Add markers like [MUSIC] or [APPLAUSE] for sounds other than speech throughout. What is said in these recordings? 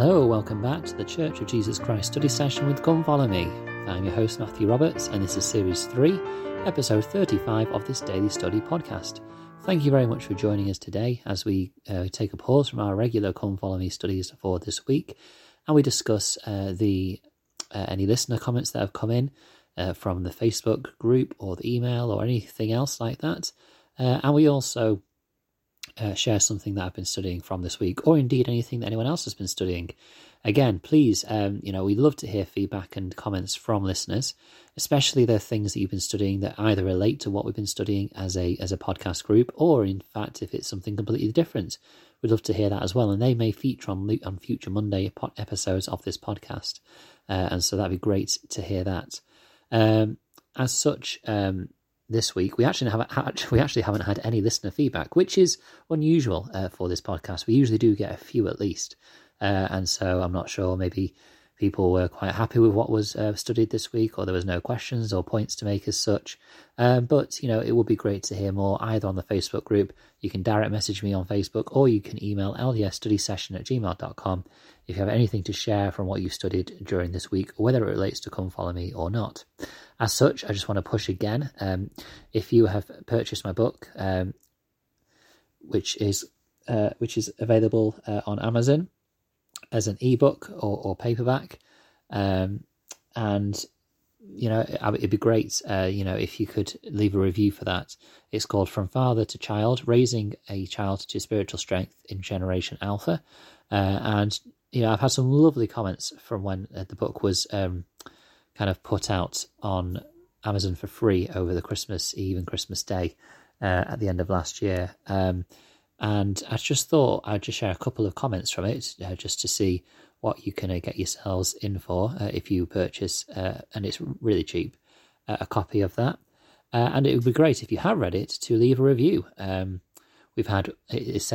Hello, welcome back to the Church of Jesus Christ study session with Come Follow Me. I'm your host, Matthew Roberts, and this is Series 3, Episode 35 of this daily study podcast. Thank you very much for joining us today as we uh, take a pause from our regular Come Follow Me studies for this week and we discuss uh, the uh, any listener comments that have come in uh, from the Facebook group or the email or anything else like that. Uh, and we also uh, share something that I've been studying from this week, or indeed anything that anyone else has been studying. Again, please, um, you know, we'd love to hear feedback and comments from listeners, especially the things that you've been studying that either relate to what we've been studying as a as a podcast group, or in fact, if it's something completely different, we'd love to hear that as well. And they may feature on on future Monday episodes of this podcast, uh, and so that'd be great to hear that. Um, as such, um, this week. We actually haven't [LAUGHS] we actually haven't had any listener feedback, which is unusual uh, for this podcast. We usually do get a few at least, uh, and so I'm not sure. Maybe people were quite happy with what was uh, studied this week, or there was no questions or points to make as such. Um, but you know, it would be great to hear more either on the Facebook group. You can direct message me on Facebook, or you can email ldsstudysession at gmail.com if you have anything to share from what you studied during this week, whether it relates to Come Follow Me or not. As such, I just want to push again. Um, if you have purchased my book, um, which is uh, which is available uh, on Amazon as an ebook or, or paperback, um, and you know it'd be great, uh, you know, if you could leave a review for that. It's called From Father to Child: Raising a Child to Spiritual Strength in Generation Alpha, uh, and you know I've had some lovely comments from when uh, the book was um, kind of put out on Amazon for free over the Christmas Eve and Christmas Day uh, at the end of last year. Um, and I just thought I'd just share a couple of comments from it uh, just to see what you can uh, get yourselves in for uh, if you purchase, uh, and it's really cheap, a copy of that. and it would be great if you have read it to leave a review. Um, We've had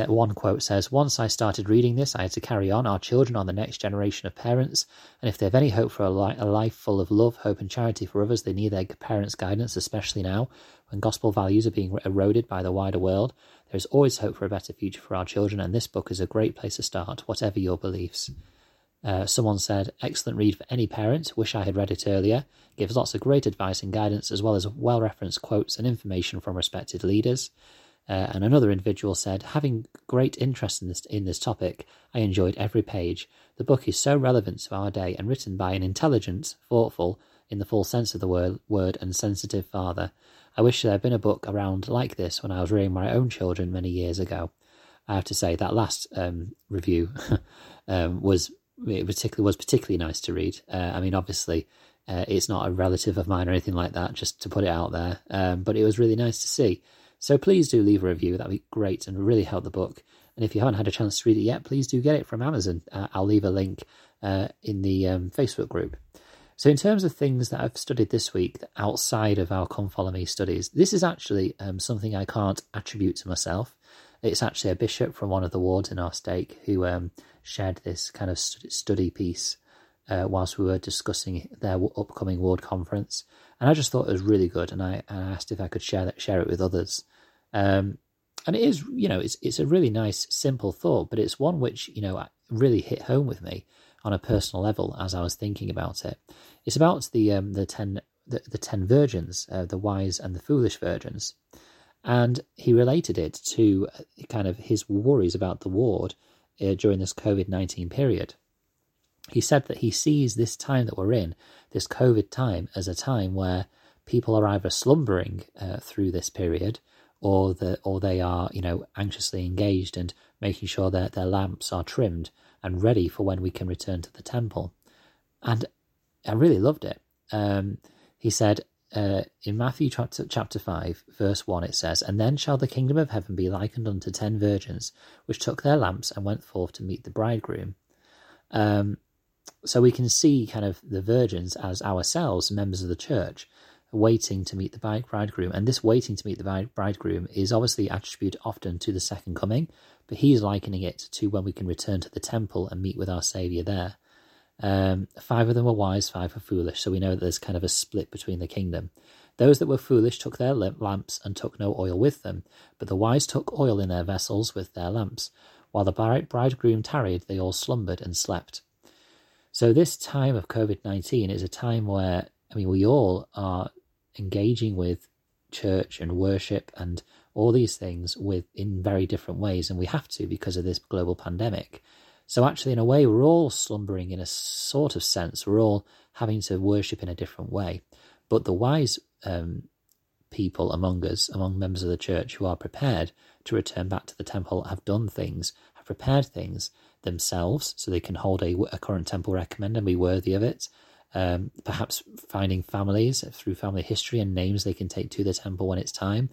one quote says, "Once I started reading this, I had to carry on. Our children are the next generation of parents, and if they have any hope for a, li- a life full of love, hope, and charity for others, they need their parents' guidance, especially now when gospel values are being eroded by the wider world. There is always hope for a better future for our children, and this book is a great place to start, whatever your beliefs." Uh, someone said, excellent read for any parent. Wish I had read it earlier. Gives lots of great advice and guidance, as well as well referenced quotes and information from respected leaders. Uh, and another individual said, having great interest in this in this topic, I enjoyed every page. The book is so relevant to our day and written by an intelligent, thoughtful, in the full sense of the word, word and sensitive father. I wish there had been a book around like this when I was rearing my own children many years ago. I have to say that last um, review [LAUGHS] um, was it particularly was particularly nice to read. Uh, I mean, obviously, uh, it's not a relative of mine or anything like that, just to put it out there. Um, but it was really nice to see. So please do leave a review. That'd be great and really help the book. And if you haven't had a chance to read it yet, please do get it from Amazon. Uh, I'll leave a link uh, in the um, Facebook group. So, in terms of things that I've studied this week outside of our Come Follow Me studies, this is actually um, something I can't attribute to myself. It's actually a bishop from one of the wards in our stake who um, shared this kind of study piece uh, whilst we were discussing their upcoming ward conference, and I just thought it was really good. And I, I asked if I could share that, share it with others. Um, and it is, you know, it's it's a really nice, simple thought, but it's one which you know really hit home with me on a personal level as I was thinking about it. It's about the um, the ten the, the ten virgins, uh, the wise and the foolish virgins, and he related it to uh, kind of his worries about the ward uh, during this COVID nineteen period. He said that he sees this time that we're in, this COVID time, as a time where people are either slumbering uh, through this period or the or they are you know anxiously engaged and making sure that their lamps are trimmed and ready for when we can return to the temple. And I really loved it. Um, he said uh, in Matthew chapter, chapter 5, verse 1, it says, And then shall the kingdom of heaven be likened unto ten virgins, which took their lamps and went forth to meet the bridegroom. Um, so we can see kind of the virgins as ourselves, members of the church, waiting to meet the bridegroom. And this waiting to meet the bridegroom is obviously attributed often to the second coming, but he's likening it to when we can return to the temple and meet with our Saviour there. Um, five of them were wise, five were foolish, so we know that there's kind of a split between the kingdom. Those that were foolish took their lamps and took no oil with them, but the wise took oil in their vessels with their lamps. While the bridegroom tarried, they all slumbered and slept. So, this time of COVID 19 is a time where, I mean, we all are engaging with church and worship and all these things with in very different ways and we have to because of this global pandemic. So actually in a way we're all slumbering in a sort of sense. We're all having to worship in a different way. But the wise um, people among us among members of the church who are prepared to return back to the temple have done things have prepared things themselves so they can hold a, a current temple recommend and be worthy of it um, perhaps finding families through family history and names they can take to the temple when it's time,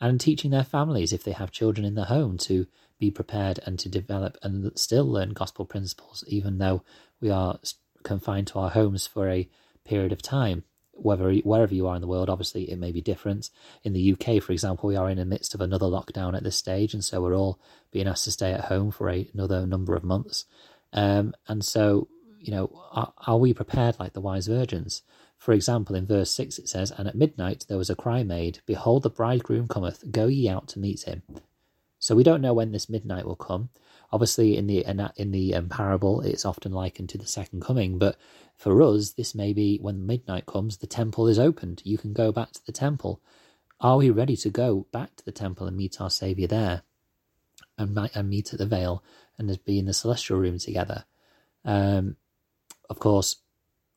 and teaching their families, if they have children in the home, to be prepared and to develop and still learn gospel principles, even though we are confined to our homes for a period of time. Whether wherever you are in the world, obviously it may be different. In the UK, for example, we are in the midst of another lockdown at this stage, and so we're all being asked to stay at home for a, another number of months. Um, and so you know, are, are, we prepared like the wise virgins? For example, in verse 6 it says, And at midnight there was a cry made, Behold, the bridegroom cometh, go ye out to meet him. So we don't know when this midnight will come. Obviously, in the in the um, parable, it's often likened to the second coming. But for us, this may be when midnight comes, the temple is opened. You can go back to the temple. Are we ready to go back to the temple and meet our Saviour there, and, and meet at the veil and be in the celestial room together? Um, of course,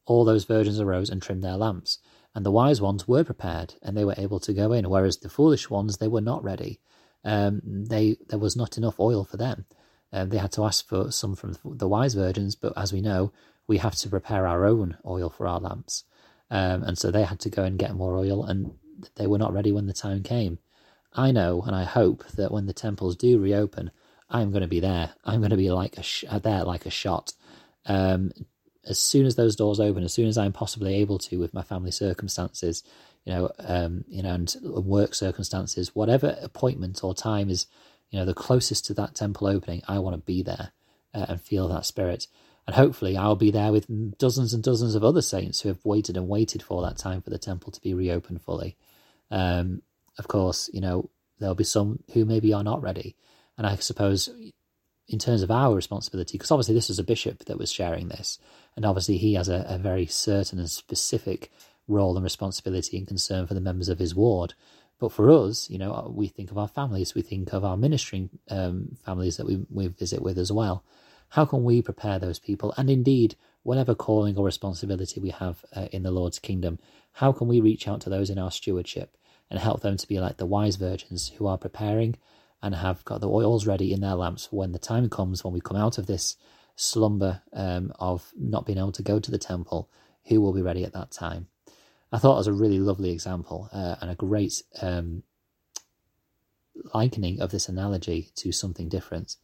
all those virgins arose and trimmed their lamps, and the wise ones were prepared, and they were able to go in, whereas the foolish ones, they were not ready. Um, they There was not enough oil for them. Um, they had to ask for some from the wise virgins, but as we know, we have to prepare our own oil for our lamps. Um, and so they had to go and get more oil, and they were not ready when the time came. I know, and I hope that when the temples do reopen, I'm going to be there. I'm going to be like a sh- there like a shot, um, as soon as those doors open, as soon as I'm possibly able to with my family circumstances, you know, um, you know, and work circumstances, whatever appointment or time is, you know, the closest to that temple opening, I want to be there uh, and feel that spirit. And hopefully, I'll be there with dozens and dozens of other saints who have waited and waited for that time for the temple to be reopened fully. Um, of course, you know, there'll be some who maybe are not ready. And I suppose in terms of our responsibility, because obviously this was a bishop that was sharing this, and obviously he has a, a, very certain and specific role and responsibility and concern for the members of his ward. But for us, you know, we think of our families, we think of our ministering um, families that we, we visit with as well. How can we prepare those people? And indeed, whatever calling or responsibility we have uh, in the Lord's kingdom, how can we reach out to those in our stewardship and help them to be like the wise virgins who are preparing and have got the oils ready in their lamps when the time comes when we come out of this slumber um, of not being able to go to the temple, who will be ready at that time. I thought it was a really lovely example uh, and a great um, likening of this analogy to something different.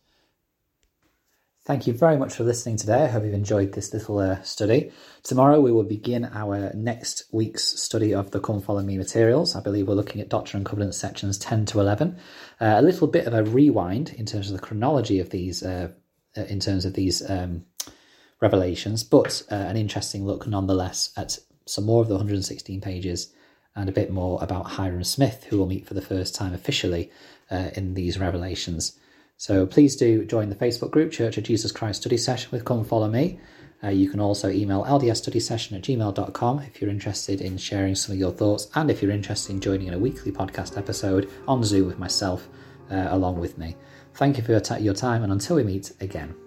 Thank you very much for listening today. I hope you've enjoyed this little uh, study. Tomorrow we will begin our next week's study of the Come Follow Me materials. I believe we're looking at Doctrine and Covenant sections 10 to 11. Uh, a little bit of a rewind in terms of the chronology of these, uh, uh in terms of these um, revelations, but uh, an interesting look nonetheless at some more of the 116 pages and a bit more about Hyrum Smith, who will meet for the first time officially uh, in these revelations. So please do join the Facebook group, Church of Jesus Christ Study Session with Come Follow Me. Uh, you can also email ldsstudysession at gmail.com if you're interested in sharing some of your thoughts and if you're interested in joining in a weekly podcast episode on Zoom with myself uh, along with me. Thank you for your, t- your time and until we meet again.